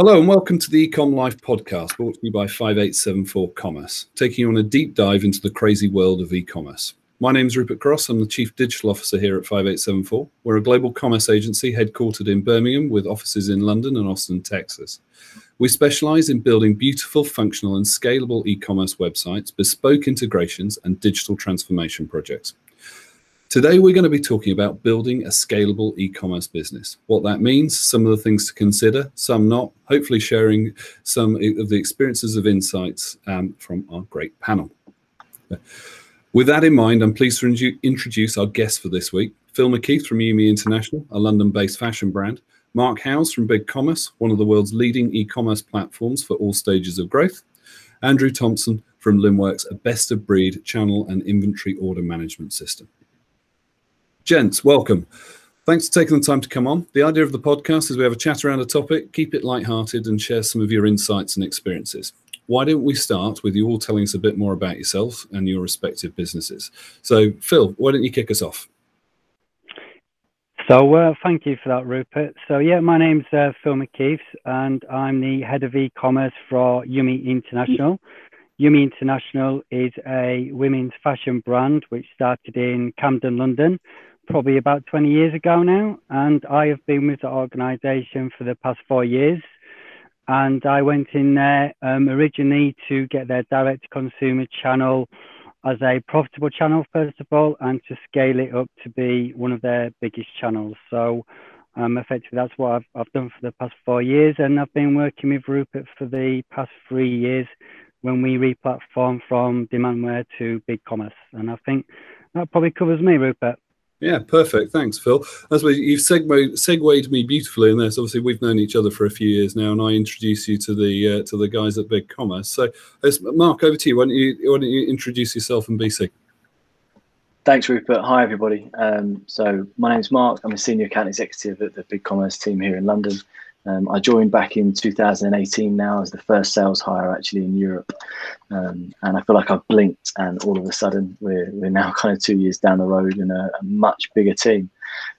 Hello and welcome to the Ecom Life podcast brought to you by 5874 Commerce, taking you on a deep dive into the crazy world of e-commerce. My name is Rupert Cross. I'm the Chief Digital Officer here at 5874. We're a global commerce agency headquartered in Birmingham with offices in London and Austin, Texas. We specialize in building beautiful, functional, and scalable e commerce websites, bespoke integrations, and digital transformation projects. Today, we're going to be talking about building a scalable e commerce business. What that means, some of the things to consider, some not, hopefully, sharing some of the experiences of insights um, from our great panel. With that in mind, I'm pleased to introduce our guest for this week Phil McKeith from Yumi International, a London based fashion brand, Mark Howes from BigCommerce, one of the world's leading e commerce platforms for all stages of growth, Andrew Thompson from Linnworks, a best of breed channel and inventory order management system. Gents, welcome. Thanks for taking the time to come on. The idea of the podcast is we have a chat around a topic, keep it light-hearted, and share some of your insights and experiences. Why don't we start with you all telling us a bit more about yourself and your respective businesses? So, Phil, why don't you kick us off? So, uh, thank you for that, Rupert. So, yeah, my name's uh, Phil McKeith, and I'm the head of e-commerce for Yumi International. Yumi International is a women's fashion brand which started in Camden, London, probably about 20 years ago now. And I have been with the organization for the past four years. And I went in there um, originally to get their direct consumer channel as a profitable channel, first of all, and to scale it up to be one of their biggest channels. So, um, effectively, that's what I've, I've done for the past four years. And I've been working with Rupert for the past three years when we replatform from Demandware to BigCommerce. And I think that probably covers me, Rupert. Yeah, perfect. Thanks, Phil. As we, you've segued, me beautifully in this. Obviously, we've known each other for a few years now, and I introduce you to the uh, to the guys at Big Commerce. So, Mark, over to you. Why don't you why don't you introduce yourself and BC? Thanks, Rupert. Hi, everybody. Um, so, my name's Mark. I'm a senior account executive at the Big Commerce team here in London. Um, I joined back in 2018 now as the first sales hire actually in Europe. Um, and I feel like I've blinked and all of a sudden we're, we're now kind of two years down the road in a, a much bigger team.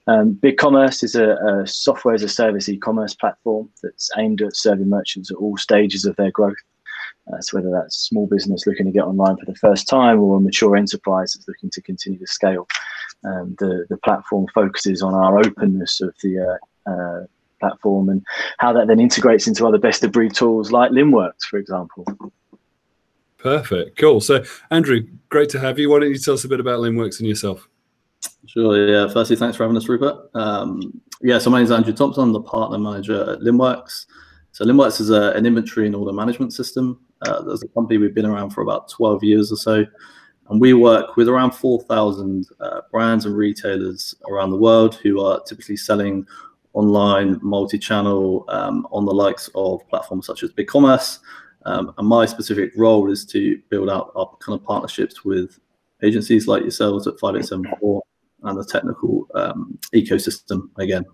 Um, BigCommerce is a, a, software as a service e-commerce platform that's aimed at serving merchants at all stages of their growth. Uh, so whether that's small business looking to get online for the first time or a mature enterprise that's looking to continue to scale. Um, the, the platform focuses on our openness of the uh, uh, platform and how that then integrates into other best of breed tools like Linnworks, for example. Perfect. Cool. So, Andrew, great to have you. Why don't you tell us a bit about Linnworks and yourself? Sure. Yeah. Firstly, thanks for having us, Rupert. Um, yeah. So my name is Andrew Thompson. I'm the partner manager at Linnworks. So Linnworks is a, an inventory and order management system. Uh, there's a company we've been around for about 12 years or so, and we work with around 4,000 uh, brands and retailers around the world who are typically selling online, multi-channel um, on the likes of platforms such as BigCommerce. Um, and my specific role is to build out our kind of partnerships with agencies like yourselves at 5874 and the technical um, ecosystem, again,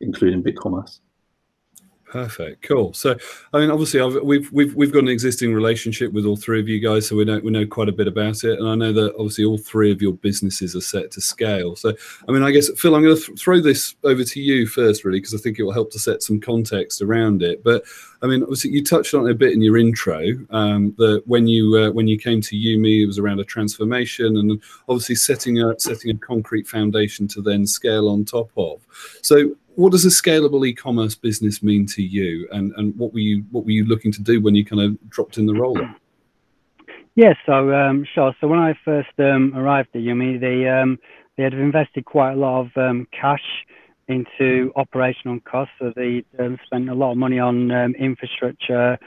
including BigCommerce. Perfect, cool. So, I mean, obviously, I've, we've we've we've got an existing relationship with all three of you guys, so we know we know quite a bit about it, and I know that obviously all three of your businesses are set to scale. So, I mean, I guess Phil, I'm going to th- throw this over to you first, really, because I think it will help to set some context around it. But I mean, obviously, you touched on it a bit in your intro um, that when you uh, when you came to Yumi, it was around a transformation, and obviously setting a setting a concrete foundation to then scale on top of. So, what does a scalable e-commerce business mean to you? And and what were you what were you looking to do when you kind of dropped in the role? Yeah so um, sure so when i first um, arrived at yumi they um, they had invested quite a lot of um, cash into operational costs. So they um, spent a lot of money on um, infrastructure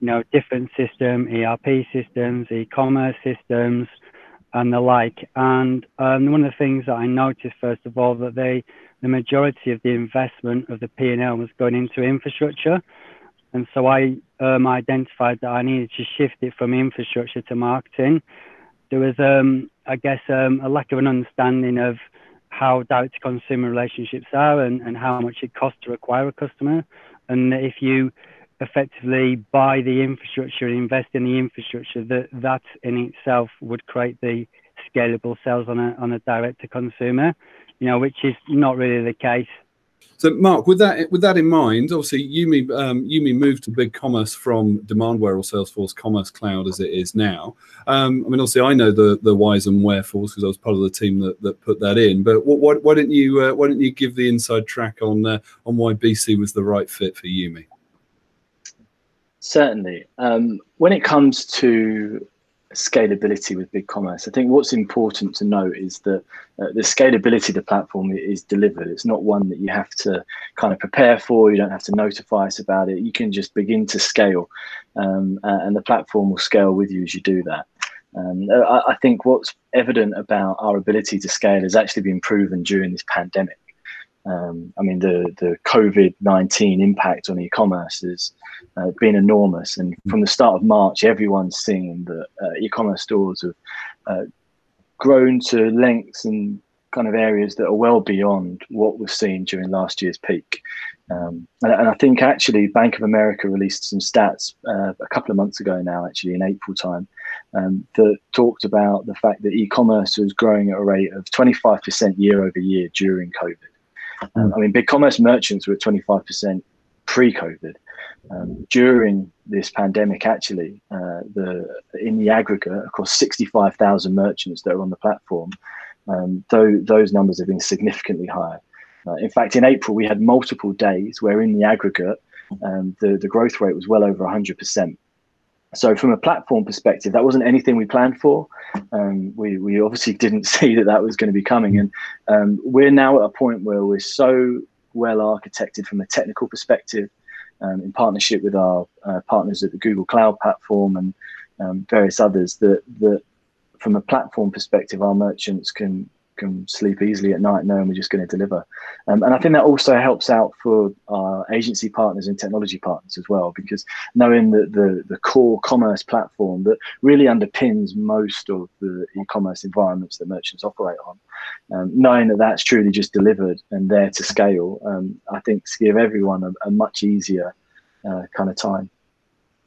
you know different system erp systems e-commerce systems and the like. And one of the things that i noticed first of all that they the majority of the investment of the P&L was going into infrastructure. And so I um, identified that I needed to shift it from infrastructure to marketing. There was, um, I guess, um, a lack of an understanding of how direct to consumer relationships are and, and how much it costs to acquire a customer. And if you effectively buy the infrastructure and invest in the infrastructure, that, that in itself would create the scalable sales on a, on a direct to consumer you know, which is not really the case So, Mark, with that with that in mind, obviously, Yumi um, Yumi moved to Big Commerce from Demandware or Salesforce Commerce Cloud as it is now. Um, I mean, obviously, I know the the whys and wherefores because I was part of the team that, that put that in. But what, what, why didn't you uh, why didn't you give the inside track on uh, on why BC was the right fit for Yumi? Certainly, um, when it comes to scalability with BigCommerce. I think what's important to note is that uh, the scalability of the platform is delivered. It's not one that you have to kind of prepare for. You don't have to notify us about it. You can just begin to scale, um, and the platform will scale with you as you do that. Um, I, I think what's evident about our ability to scale has actually been proven during this pandemic. Um, I mean, the, the COVID 19 impact on e commerce has uh, been enormous. And from the start of March, everyone's seeing that uh, e commerce stores have uh, grown to lengths and kind of areas that are well beyond what was seen during last year's peak. Um, and, and, I think actually Bank of America released some stats uh, a couple of months ago now, actually in April time, um, that talked about the fact that e-commerce was growing at a rate of 25% year over year during COVID. Um, I mean, big commerce merchants were 25% pre-COVID. Um, during this pandemic, actually, uh, the in the aggregate across 65,000 merchants that are on the platform, um, though those numbers have been significantly higher. Uh, in fact, in April, we had multiple days where, in the aggregate, um, the the growth rate was well over 100%. So from a platform perspective, that wasn't anything we planned for. Um, we, we obviously didn't see that that was going to be coming. And um, we're now at a point where we're so well architected from a technical perspective um, in partnership with our uh, partners at the Google Cloud Platform and um, various others that, that from a platform perspective, our merchants can can sleep easily at night knowing we're just going to deliver. Um, and I think that also helps out for our agency partners and technology partners as well, because knowing that the, the core commerce platform that really underpins most of the e-commerce environments that merchants operate on, um, knowing that that's truly just delivered and there to scale, um, I think give everyone a, a much easier uh, kind of time.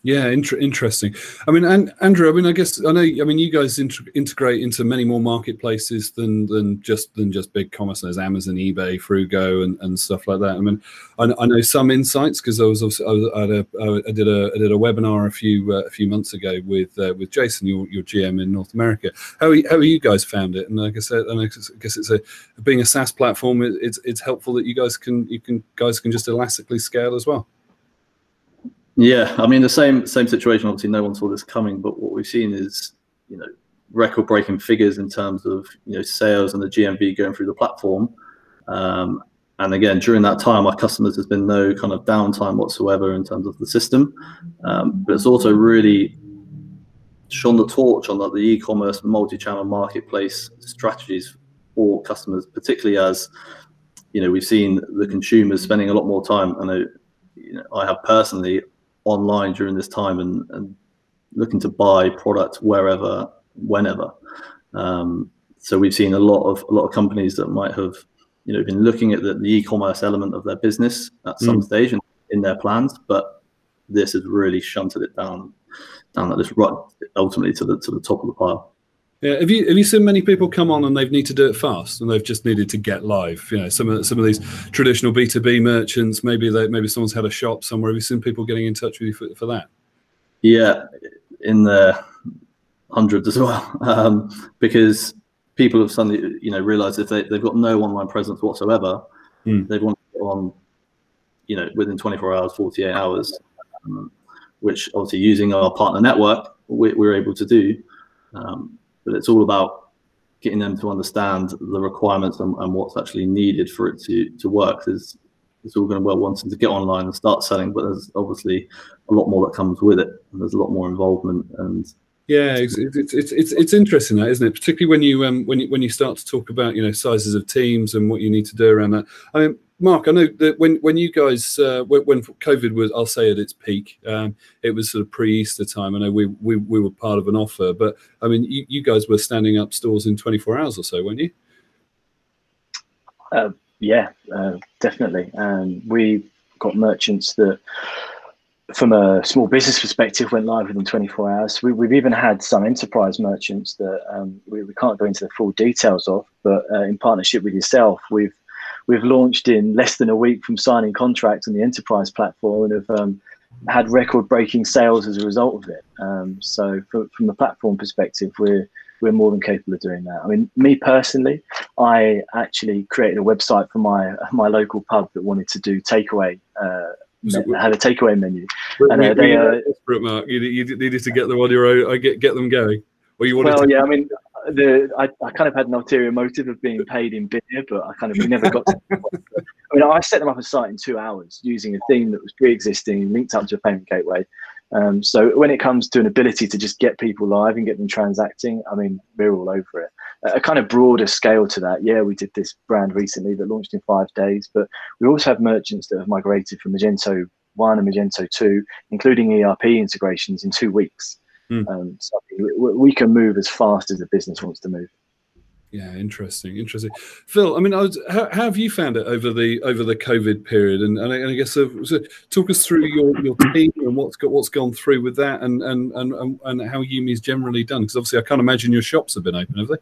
Yeah, inter- interesting. I mean, and Andrew, I mean, I guess I know. I mean, you guys inter- integrate into many more marketplaces than than just than just BigCommerce. There's Amazon, eBay, Fruugo, and, and stuff like that. I mean, I, I know some insights because I was I, was, I, a, I, did a I did a webinar a few uh, a few months ago with uh, with Jason, your, your GM in North America. How are you, how are you guys found it? And like I said, and I guess it's a being a SaaS platform. It's it's helpful that you guys can you can guys can just elastically scale as well. Yeah, I mean the same same situation. Obviously, no one saw this coming, but what we've seen is you know record-breaking figures in terms of you know sales and the GMV going through the platform. Um, and again, during that time, our customers has been no kind of downtime whatsoever in terms of the system. Um, but it's also really shone the torch on the, the e-commerce multi-channel marketplace strategies for customers, particularly as you know we've seen the consumers spending a lot more time. I know, you know I have personally online during this time and, and looking to buy product wherever, whenever. Um, so we've seen a lot of a lot of companies that might have, you know, been looking at the, the e-commerce element of their business at some mm. stage in, in their plans, but this has really shunted it down down that list right ultimately to the to the top of the pile. Yeah, have you have you seen many people come on and they've need to do it fast and they've just needed to get live? You know, some of some of these traditional B two B merchants, maybe they maybe someone's had a shop somewhere. Have you seen people getting in touch with you for, for that? Yeah, in the hundreds as well, um, because people have suddenly you know realised if they they've got no online presence whatsoever, mm. they want to on, you know, within twenty four hours, forty eight hours, um, which obviously using our partner network we, we're able to do. Um, but it's all about getting them to understand the requirements and, and what's actually needed for it to to work. There's it's all going well wanting to get online and start selling, but there's obviously a lot more that comes with it, and there's a lot more involvement and yeah, it's, it's it's it's interesting that, isn't it? Particularly when you um when you when you start to talk about you know sizes of teams and what you need to do around that. I mean, Mark, I know that when when you guys uh, when, when, COVID was, I'll say at its peak, um, it was sort of pre-Easter time. I know we, we we were part of an offer, but I mean, you, you guys were standing up stores in 24 hours or so, weren't you? Uh, yeah, uh, definitely. Um, we got merchants that, from a small business perspective, went live within 24 hours. We, have even had some enterprise merchants that um, we, we, can't go into the full details of, but uh, in partnership with yourself, we've we've launched in less than a week from signing contracts on the enterprise platform and have um, had record-breaking sales as a result of it. Um, so, for, from the platform perspective, we're we're more than capable of doing that. I mean, me personally, I actually created a website for my my local pub that wanted to do takeaway. Uh, had a takeaway menu. And, uh, they, uh, Mark. You, you needed to get them on your own. I get get them going. Or you wanted well, to- yeah. I mean, the I, I kind of had an ulterior motive of being paid in beer, but I kind of never got. To, I mean, I set them up a site in two hours using a theme that was pre-existing, linked up to a payment gateway. Um, so when it comes to an ability to just get people live and get them transacting, I mean, we're all over it. A kind of broader scale to that. Yeah, we did this brand recently that launched in five days, but we also have merchants that have migrated from Magento 1 and Magento 2, including ERP integrations in two weeks. Mm. Um, so we can move as fast as the business wants to move. Yeah, interesting, interesting. Phil, I mean, I was, how, how, have you found it over the over the COVID period? And, and, I, and I guess uh, so talk us through your, your team and what's got what's gone through with that, and and and, and how Yumi's generally done. Because obviously, I can't imagine your shops have been open, have they?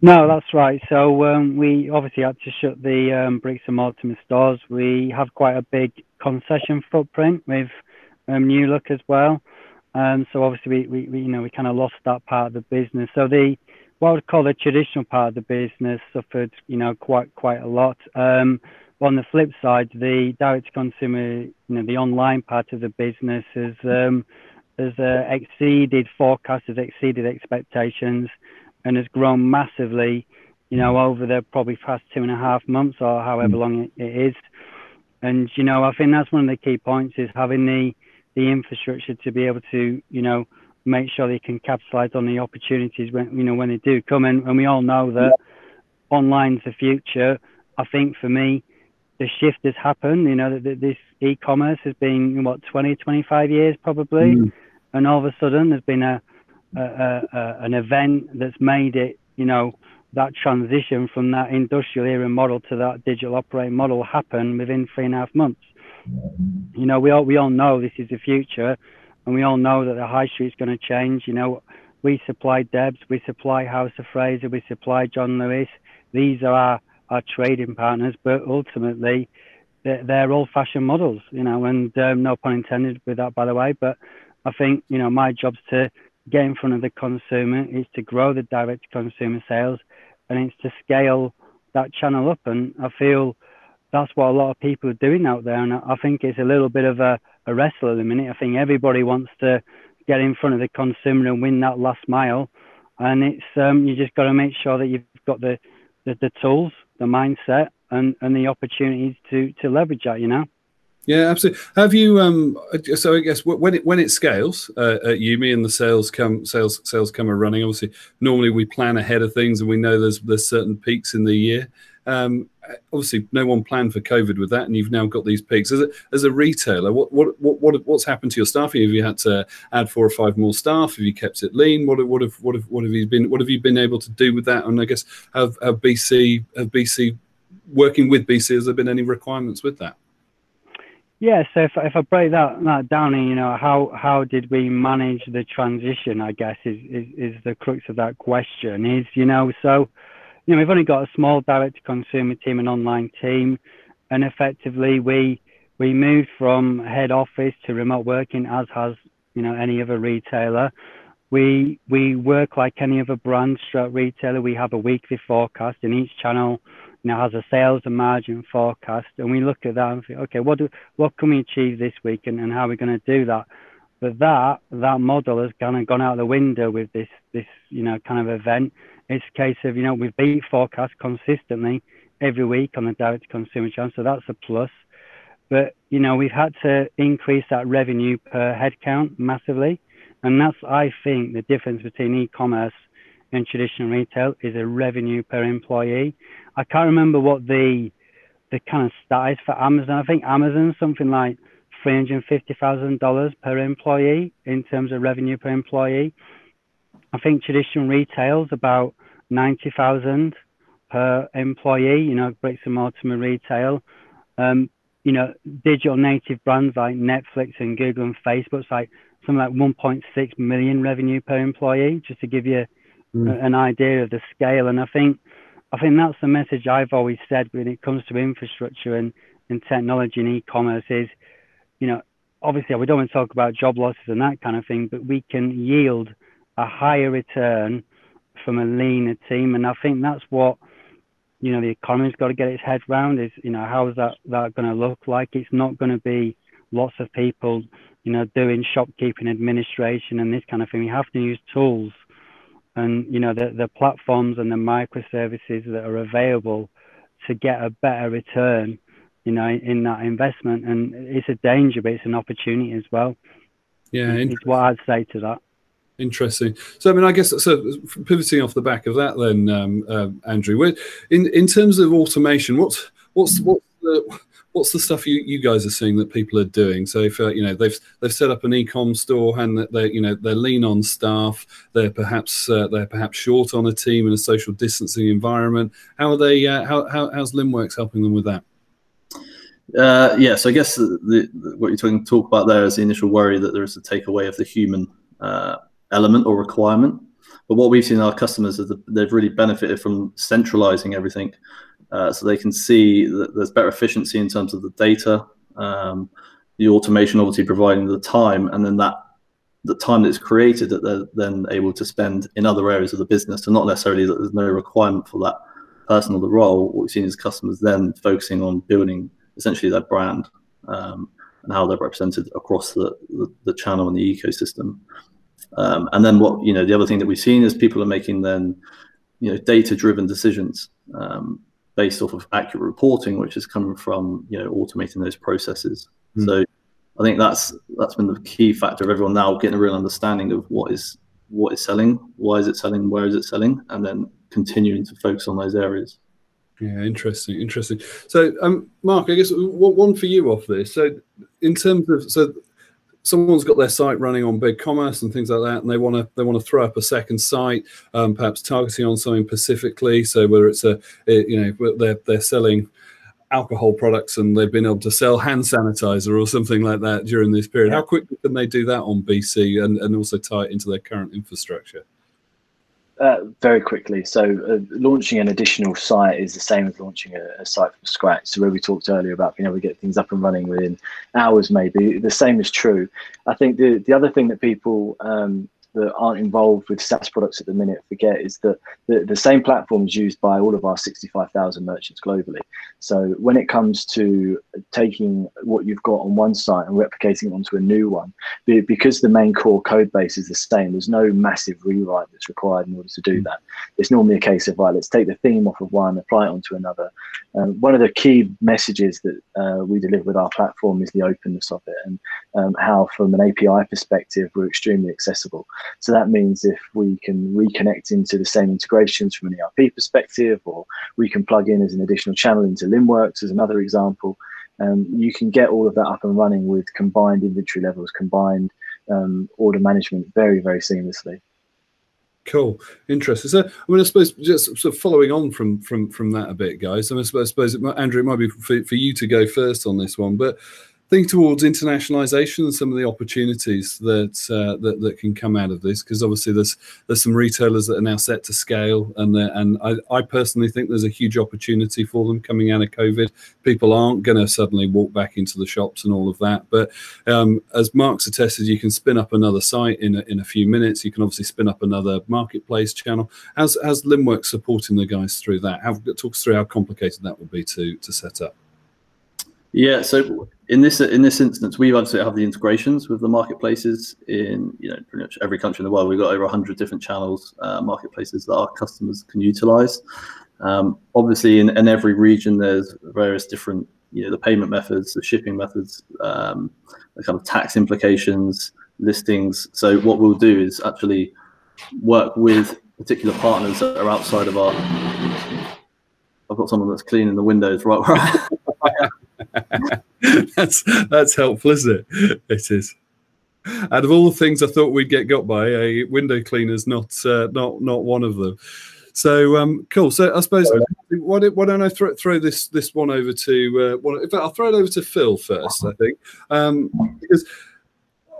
No, that's right. So um, we obviously had to shut the um, bricks and mortar stores. We have quite a big concession footprint with um, New Look as well. Um, so obviously we, we, you know we kind of lost that part of the business. So the what I would call the traditional part of the business suffered you know quite quite a lot. Um, on the flip side, the direct to consumer, you know, the online part of the business has um, has uh, exceeded forecasts, has exceeded expectations, and has grown massively. You know, over the probably past two and a half months or however mm. long it is. And you know, I think that's one of the key points is having the the infrastructure to be able to, you know, make sure they can capitalize on the opportunities when, you know, when they do come in. And we all know that yeah. online's the future. I think for me, the shift has happened, you know, that this e-commerce has been, what, 20, 25 years probably. Mm. And all of a sudden there's been a, a, a, an event that's made it, you know, that transition from that industrial era model to that digital operating model happen within three and a half months. You know, we all we all know this is the future, and we all know that the high street's going to change. You know, we supply Debs, we supply House of Fraser, we supply John Lewis. These are our, our trading partners, but ultimately they're, they're old-fashioned models. You know, and um, no pun intended with that, by the way. But I think you know my job's to get in front of the consumer, is to grow the direct-to-consumer sales, and it's to scale that channel up. And I feel that's what a lot of people are doing out there. And I think it's a little bit of a, a wrestle at the minute. I think everybody wants to get in front of the consumer and win that last mile. And it's um, you just got to make sure that you've got the, the, the tools, the mindset, and, and the opportunities to to leverage that. You know. Yeah, absolutely. Have you? Um, so I guess when it when it scales uh, at Yumi and the sales come sales sales come are running. Obviously, normally we plan ahead of things and we know there's there's certain peaks in the year. Um, obviously, no one planned for COVID with that, and you've now got these peaks. As a, as a retailer, what, what what what what's happened to your staffing? Have you had to add four or five more staff? Have you kept it lean? What what have what have what have you been what have you been able to do with that? And I guess have, have BC have BC working with BC? Has there been any requirements with that? Yeah, so if, if I break that, that down, you know, how how did we manage the transition? I guess is, is is the crux of that question. Is you know so you know, we've only got a small direct to consumer team and online team, and effectively we we moved from head office to remote working, as has you know any other retailer. We we work like any other brand retailer. We have a weekly forecast, and each channel you know has a sales and margin forecast, and we look at that and think, okay, what do what can we achieve this week, and, and how are we going to do that? But that that model has kind of gone out the window with this this you know kind of event it's a case of, you know, we've beat forecast consistently every week on the direct to consumer channel, so that's a plus. But, you know, we've had to increase that revenue per head count massively. And that's, I think, the difference between e commerce and traditional retail is a revenue per employee. I can't remember what the the kind of stat is for Amazon. I think Amazon's something like $350,000 per employee in terms of revenue per employee. I think traditional retail is about 90,000 per employee, you know, bricks and mortar retail. Um, you know, digital native brands like Netflix and Google and Facebook, it's like something like 1.6 million revenue per employee, just to give you mm. an idea of the scale. And I think I think that's the message I've always said when it comes to infrastructure and, and technology and e-commerce is, you know, obviously we don't want to talk about job losses and that kind of thing, but we can yield a higher return from a leaner team. And I think that's what, you know, the economy's got to get its head round is, you know, how is that, that going to look like? It's not going to be lots of people, you know, doing shopkeeping administration and this kind of thing. We have to use tools and, you know, the, the platforms and the microservices that are available to get a better return, you know, in that investment. And it's a danger, but it's an opportunity as well. Yeah, it's what I'd say to that. Interesting. So, I mean, I guess so. Pivoting off the back of that, then, um, uh, Andrew, in in terms of automation, what's what's what's the what's the stuff you, you guys are seeing that people are doing? So, if uh, you know they've they've set up an e-com store and they you know they're lean on staff, they're perhaps uh, they're perhaps short on a team in a social distancing environment. How are they? Uh, how, how how's Linnworks helping them with that? Uh, yeah, so I guess the, the, what you're talking talk about there is the initial worry that there is a takeaway of the human uh, element or requirement. But what we've seen our customers is that they've really benefited from centralizing everything. Uh, so they can see that there's better efficiency in terms of the data, um, the automation obviously providing the time, and then that the time that's created that they're then able to spend in other areas of the business, and not necessarily that there's no requirement for that person or the role. What we've seen is customers then focusing on building essentially their brand um, and how they're represented across the, the, the channel and the ecosystem. Um, and then what you know, the other thing that we've seen is people are making then you know data-driven decisions um, based off of accurate reporting, which is coming from you know automating those processes. Mm. So I think that's that's been the key factor of everyone now getting a real understanding of what is what is selling, why is it selling, where is it selling, and then continuing to focus on those areas. Yeah, interesting, interesting. So, um, Mark, I guess one for you off this. So, in terms of so someone's got their site running on big commerce and things like that, and they want to they want to throw up a second site, um, perhaps targeting on something specifically. So whether it's a it, you know they're they're selling alcohol products and they've been able to sell hand sanitizer or something like that during this period. How quickly can they do that on BC and, and also tie it into their current infrastructure? Uh, very quickly. So, uh, launching an additional site is the same as launching a, a, site from scratch. So, where we talked earlier about being able to get things up and running within hours, maybe the same is true. I think the the other thing that people um, that aren't involved with SaaS products at the minute forget is that the, the same platform is used by all of our 65,000 merchants globally. So when it comes to taking what you've got on one site and replicating it onto a new one, because the main core code base is the same, there's no massive rewrite that's required in order to do that. It's normally a case of, right, let's take the theme off of one, and apply it onto another. Um, one of the key messages that uh, we deliver with our platform is the openness of it and um, how, from an API perspective, we're extremely accessible. So that means if we can reconnect into the same integrations from an ERP perspective, or we can plug in as an additional channel into Linnworks as another example, um, you can get all of that up and running with combined inventory levels, combined um, order management very, very seamlessly. Cool, interesting. So, I mean, I suppose just sort of following on from from from that a bit, guys. I, mean, I suppose, it might, Andrew, it might be for, for you to go first on this one, but think towards internationalization and some of the opportunities that uh, that, that can come out of this because obviously there's there's some retailers that are now set to scale and and I, I personally think there's a huge opportunity for them coming out of COVID. People aren't going to suddenly walk back into the shops and all of that, but um, as Mark's attested, you can spin up another site in a, in a few minutes. You can obviously spin up another marketplace channel. As as Linnworks supporting the guys through that, how, talk us through how complicated that would be to to set up. Yeah, so in this in this instance, we obviously have the integrations with the marketplaces in you know pretty much every country in the world. We've got over 100 different channels, uh, marketplaces that our customers can utilize. Um, obviously, in, in every region, there's various different you know the payment methods, the shipping methods, um, the kind of tax implications, listings. So what we'll do is actually work with particular partners that are outside of our. I've got someone that's cleaning the windows right where I that's that's helpful, isn't it? It is. Out of all the things I thought we'd get got by, a window cleaner's not uh, not not one of them. So um, cool. So I suppose why don't, why don't I throw, throw this this one over to uh, one, in fact I'll throw it over to Phil first. I think um, because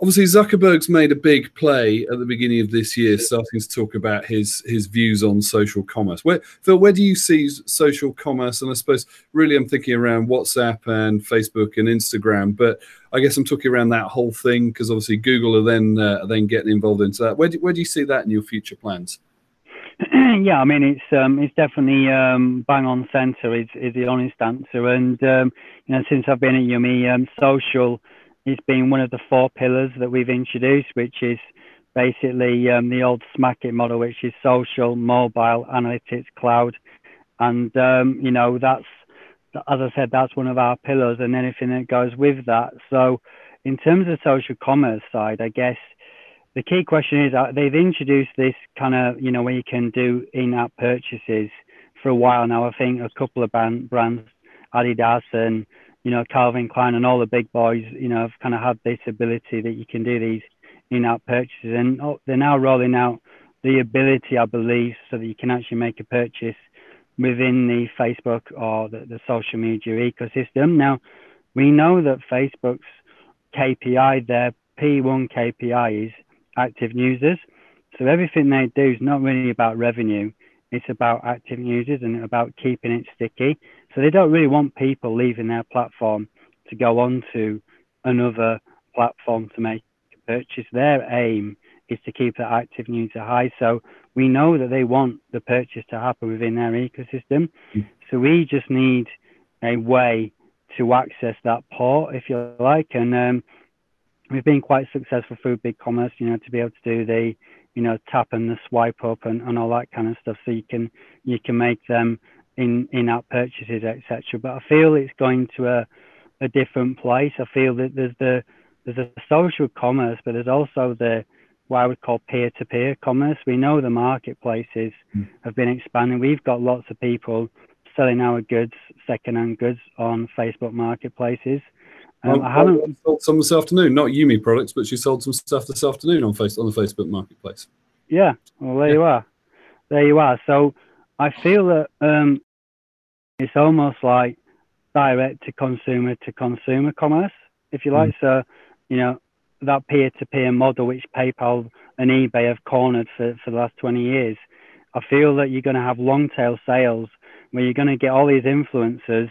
obviously Zuckerberg's made a big play at the beginning of this year, starting to talk about his his views on social commerce. Where Phil, where do you see social commerce? And I suppose really I'm thinking around WhatsApp and Facebook and Instagram, but I guess I'm talking around that whole thing because obviously Google are then uh, are then getting involved into that. Where do, where do you see that in your future plans? yeah, I mean it's um, it's definitely um, bang on centre is, is the honest answer, and um, you know since I've been at Yumi, um, social it's been one of the four pillars that we've introduced, which is basically um, the old SMACIT model, which is social, mobile, analytics, cloud. And, um, you know, that's, as I said, that's one of our pillars and anything that goes with that. So, in terms of social commerce side, I guess the key question is uh, they've introduced this kind of, you know, where you can do in app purchases for a while now. I think a couple of brand, brands, Adidas and you know, Calvin Klein and all the big boys, you know, have kind of had this ability that you can do these in-app purchases, and oh, they're now rolling out the ability, I believe, so that you can actually make a purchase within the Facebook or the, the social media ecosystem. Now, we know that Facebook's KPI, their P1 KPI is active users. So everything they do is not really about revenue. It's about active users and about keeping it sticky. So they don't really want people leaving their platform to go on to another platform to make a purchase. Their aim is to keep that active user high. So we know that they want the purchase to happen within their ecosystem. So we just need a way to access that port, if you like. And um, we've been quite successful through big commerce, you know, to be able to do the, you know, tap and the swipe up and, and all that kind of stuff. So you can you can make them in in-app purchases, etc. But I feel it's going to a a different place. I feel that there's the there's a social commerce, but there's also the what I would call peer-to-peer commerce. We know the marketplaces mm. have been expanding. We've got lots of people selling our goods, second-hand goods on Facebook marketplaces. Um, I haven't sold some this afternoon, not Yumi products, but she sold some stuff this afternoon on face on the Facebook marketplace. Yeah, well there yeah. you are, there you are. So I feel that um, it's almost like direct to consumer to consumer commerce, if you like. Mm. So, you know, that peer to peer model, which PayPal and eBay have cornered for, for the last 20 years, I feel that you're going to have long tail sales where you're going to get all these influencers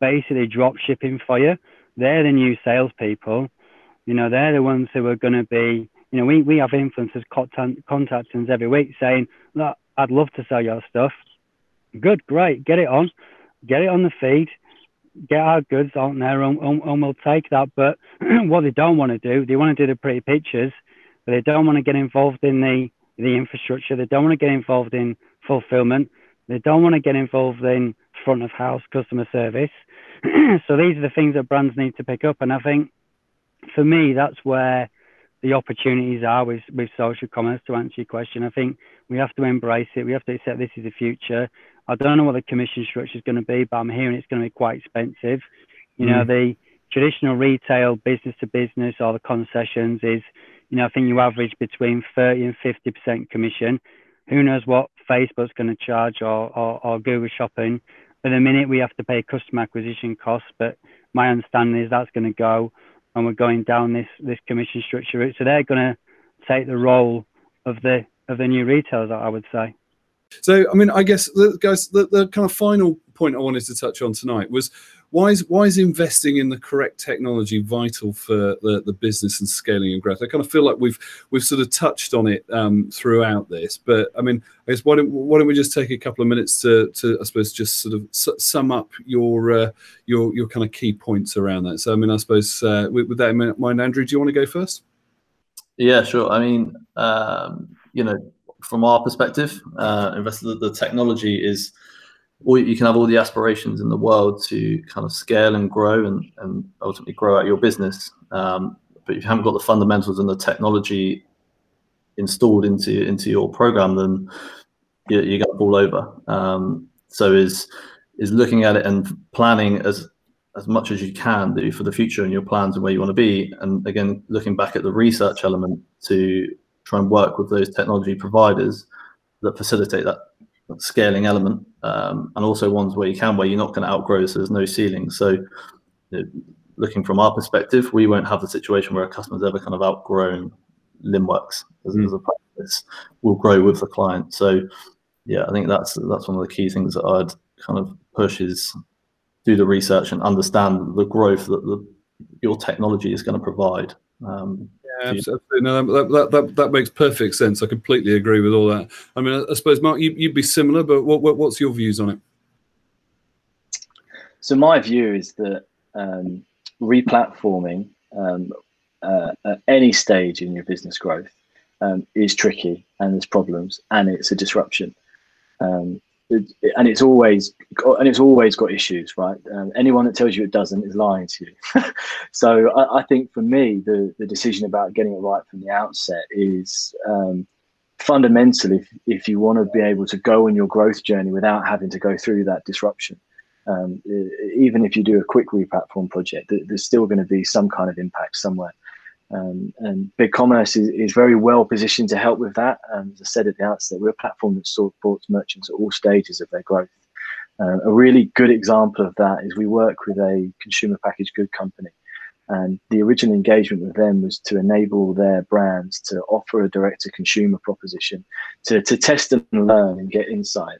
basically drop shipping for you. They're the new salespeople. You know, they're the ones who are going to be, you know, we, we have influencers contacting us every week saying, look, I'd love to sell your stuff. Good, great, get it on, get it on the feed, get our goods on there, and, and, and we'll take that. But what they don't want to do, they want to do the pretty pictures, but they don't want to get involved in the the infrastructure. They don't want to get involved in fulfillment. They don't want to get involved in front of house customer service. so these are the things that brands need to pick up. And I think for me, that's where the opportunities are with, with social commerce to answer your question. I think we have to embrace it. We have to accept this is the future. I don't know what the commission structure is going to be, but I'm hearing it's going to be quite expensive. You mm. know, the traditional retail business to business or the concessions is, you know, I think you average between 30 and 50% commission. Who knows what Facebook's going to charge or, or, or Google Shopping. At the minute, we have to pay customer acquisition costs, but my understanding is that's going to go and we're going down this, this commission structure route. So they're going to take the role of the of the new retailers, I would say. So, I mean, I guess, the, guys, the, the kind of final point I wanted to touch on tonight was why is why is investing in the correct technology vital for the, the business and scaling and growth? I kind of feel like we've we've sort of touched on it um, throughout this, but I mean, I guess why don't why don't we just take a couple of minutes to, to I suppose just sort of sum up your uh, your your kind of key points around that. So, I mean, I suppose uh, with, with that in mind, Andrew, do you want to go first? Yeah, sure. I mean, um, you know, from our perspective, uh, investor, the technology is, or you can have all the aspirations in the world to kind of scale and grow and, and ultimately grow out your business. Um, but if you haven't got the fundamentals and the technology installed into into your program, then you, you're going to fall over. Um, so is is looking at it and planning as as much as you can do for the future and your plans and where you want to be. And again, looking back at the research element to try and work with those technology providers that facilitate that scaling element, um, and also ones where you can, where you're not going to outgrow, so there's no ceiling. So, you know, looking from our perspective, we won't have the situation where a customer's ever kind of outgrown Linnworks as, mm. as a practice. We'll grow with the client. So yeah, I think that's that's one of the key things that I'd kind of push is do the research and understand the growth that the, your technology is going to provide. Um, yeah, absolutely. No, that, that, that, that, makes perfect sense. I completely agree with all that. I mean, I, I suppose, Mark, you, would be similar, but what, what, what's your views on it? So my view is that um, replatforming um, uh, at any stage in your business growth um, is tricky and there's problems and it's a disruption. Um, and it's always and it's always got issues, right? Um, anyone that tells you it doesn't is lying to you. so I, I, think for me, the the decision about getting it right from the outset is um, fundamentally if, if you want to be able to go on your growth journey without having to go through that disruption. Um, even if you do a quick replatform project, there's still going to be some kind of impact somewhere. Um, and BigCommerce is, is very well positioned to help with that. Um, as I said at the outset, we're a platform that supports merchants at all stages of their growth. Uh, a really good example of that is we work with a consumer packaged good company. And the original engagement with them was to enable their brands to offer a direct to consumer proposition to, to test and learn and get insight.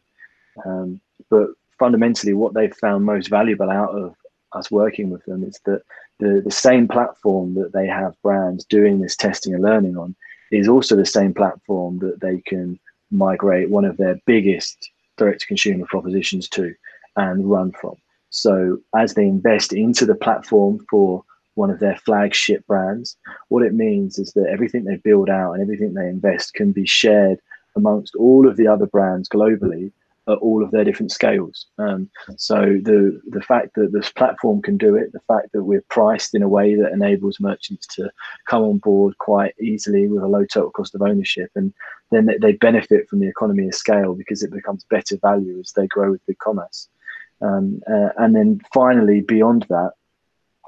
Um, but fundamentally, what they found most valuable out of us working with them is that the, the same platform that they have brands doing this testing and learning on is also the same platform that they can migrate one of their biggest direct to consumer propositions to and run from. So as they invest into the platform for one of their flagship brands, what it means is that everything they build out and everything they invest can be shared amongst all of the other brands globally at all of their different scales. Um, so the the fact that this platform can do it, the fact that we're priced in a way that enables merchants to come on board quite easily with a low total cost of ownership, and then they benefit from the economy of scale because it becomes better value as they grow with BigCommerce. Um, uh, and then finally, beyond that,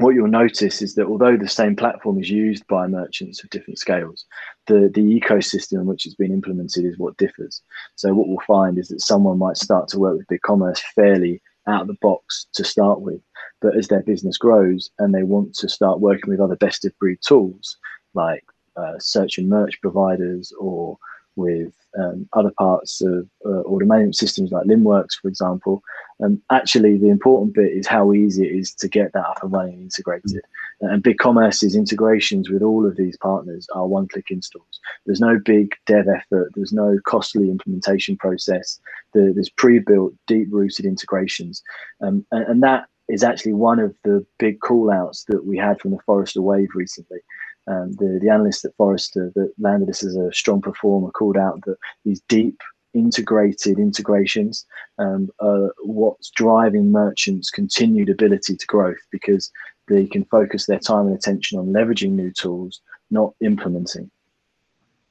what you'll notice is that although the same platform is used by merchants of different scales, the, the ecosystem in which it's been implemented is what differs. So what we'll find is that someone might start to work with BigCommerce fairly out of the box to start with, but as their business grows and they want to start working with other best of breed tools like uh, search and merch providers or with um, other parts of uh, order management systems like Linnworks, for example. Um, actually, the important bit is how easy it is to get that up and running and integrated. Mm. And BigCommerce's integrations with all of these partners are one-click installs. There's no big dev effort. There's no costly implementation process. there's pre-built, deep-rooted integrations, um, and, and that is actually one of the big call-outs that we had from the Forrester Wave recently um, the, the analyst at Forrester that landed this as a strong performer called out that these deep integrated integrations um, are what's driving merchants' continued ability to growth because they can focus their time and attention on leveraging new tools, not implementing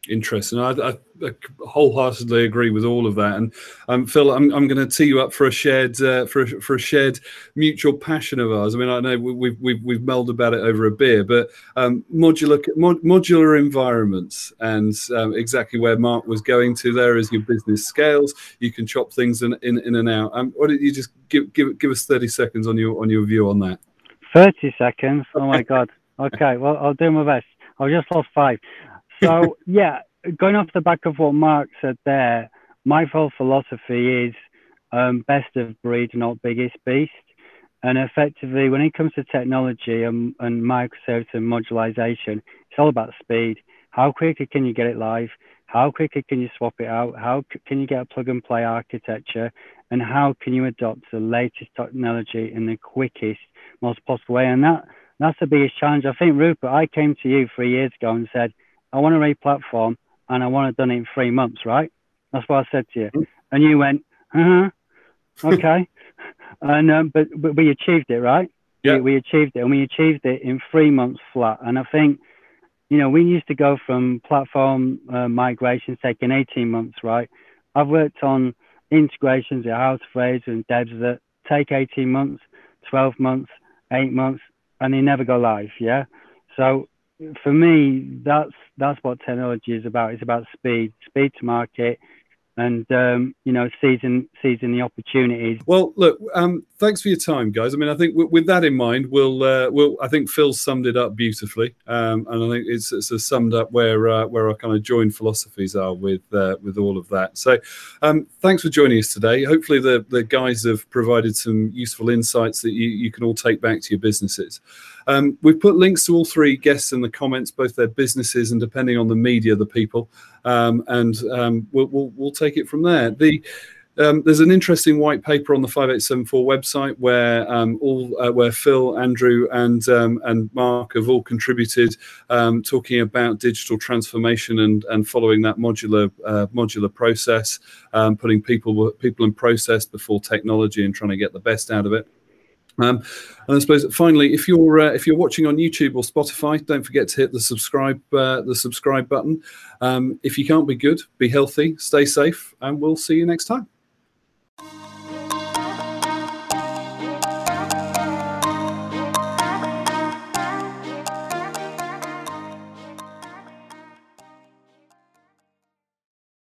interesting. I, I, I, wholeheartedly agree with all of that. And um, Phil, I'm, I'm going to tee you up for a shared uh, for a, for a shared mutual passion of ours. I mean, I know we've we've we've melded about it over a beer, but um, modular mod, modular environments and um, exactly where Mark was going to there is your business scales, you can chop things in in, in and out. Um, why don't you just give give give us 30 seconds on your on your view on that? 30 seconds. Oh my God. Okay, well, I'll do my best. I've just lost five. So yeah, going off the back of what Mark said there, my whole philosophy is um, best of breed, not biggest beast. And effectively, when it comes to technology and, and microservice and modularization, it's all about speed. How quickly can you get it live? How quickly can you swap it out? How can you get a plug and play architecture? And how can you adopt the latest technology in the quickest, most possible way? And that that's the biggest challenge. I think, Rupert, I came to you three years ago and said, I want to re-platform and I want it done it in three months, right? That's what I said to you. Mm-hmm. And you went, uh-huh, okay. and um, but, but we achieved it, right? Yeah. We, we achieved it, and we achieved it in three months flat. And I think, you know, we used to go from platform uh, migrations taking 18 months, right? I've worked on integrations at House of Fraser and Debs that take 18 months, 12 months, eight months, and they never go live. Yeah. So for me, that's that's what technology is about. It's about speed, speed to market, and um, you know seizing seizing the opportunities. Well, look, um, thanks for your time, guys. I mean, I think w- with that in mind, we'll uh, we'll I think Phil summed it up beautifully, um, and I think it's, it's summed up where uh, where our kind of joined philosophies are with uh, with all of that. So, um, thanks for joining us today. Hopefully, the the guys have provided some useful insights that you, you can all take back to your businesses. Um, we've put links to all three guests in the comments, both their businesses and depending on the media, the people, um, and um, we'll, we'll, we'll take it from there. The um, there's an interesting white paper on the 5874 website where um, all uh, where Phil, Andrew, and and Mark have all contributed, talking about digital transformation and and following that modular uh, modular process, putting people people and process before technology and trying to get the best out of it. Um, and I suppose finally, if you're uh, if you're watching on YouTube or Spotify, don't forget to hit the subscribe uh, the subscribe button. Um, if you can't be good, be healthy, stay safe, and we'll see you next time.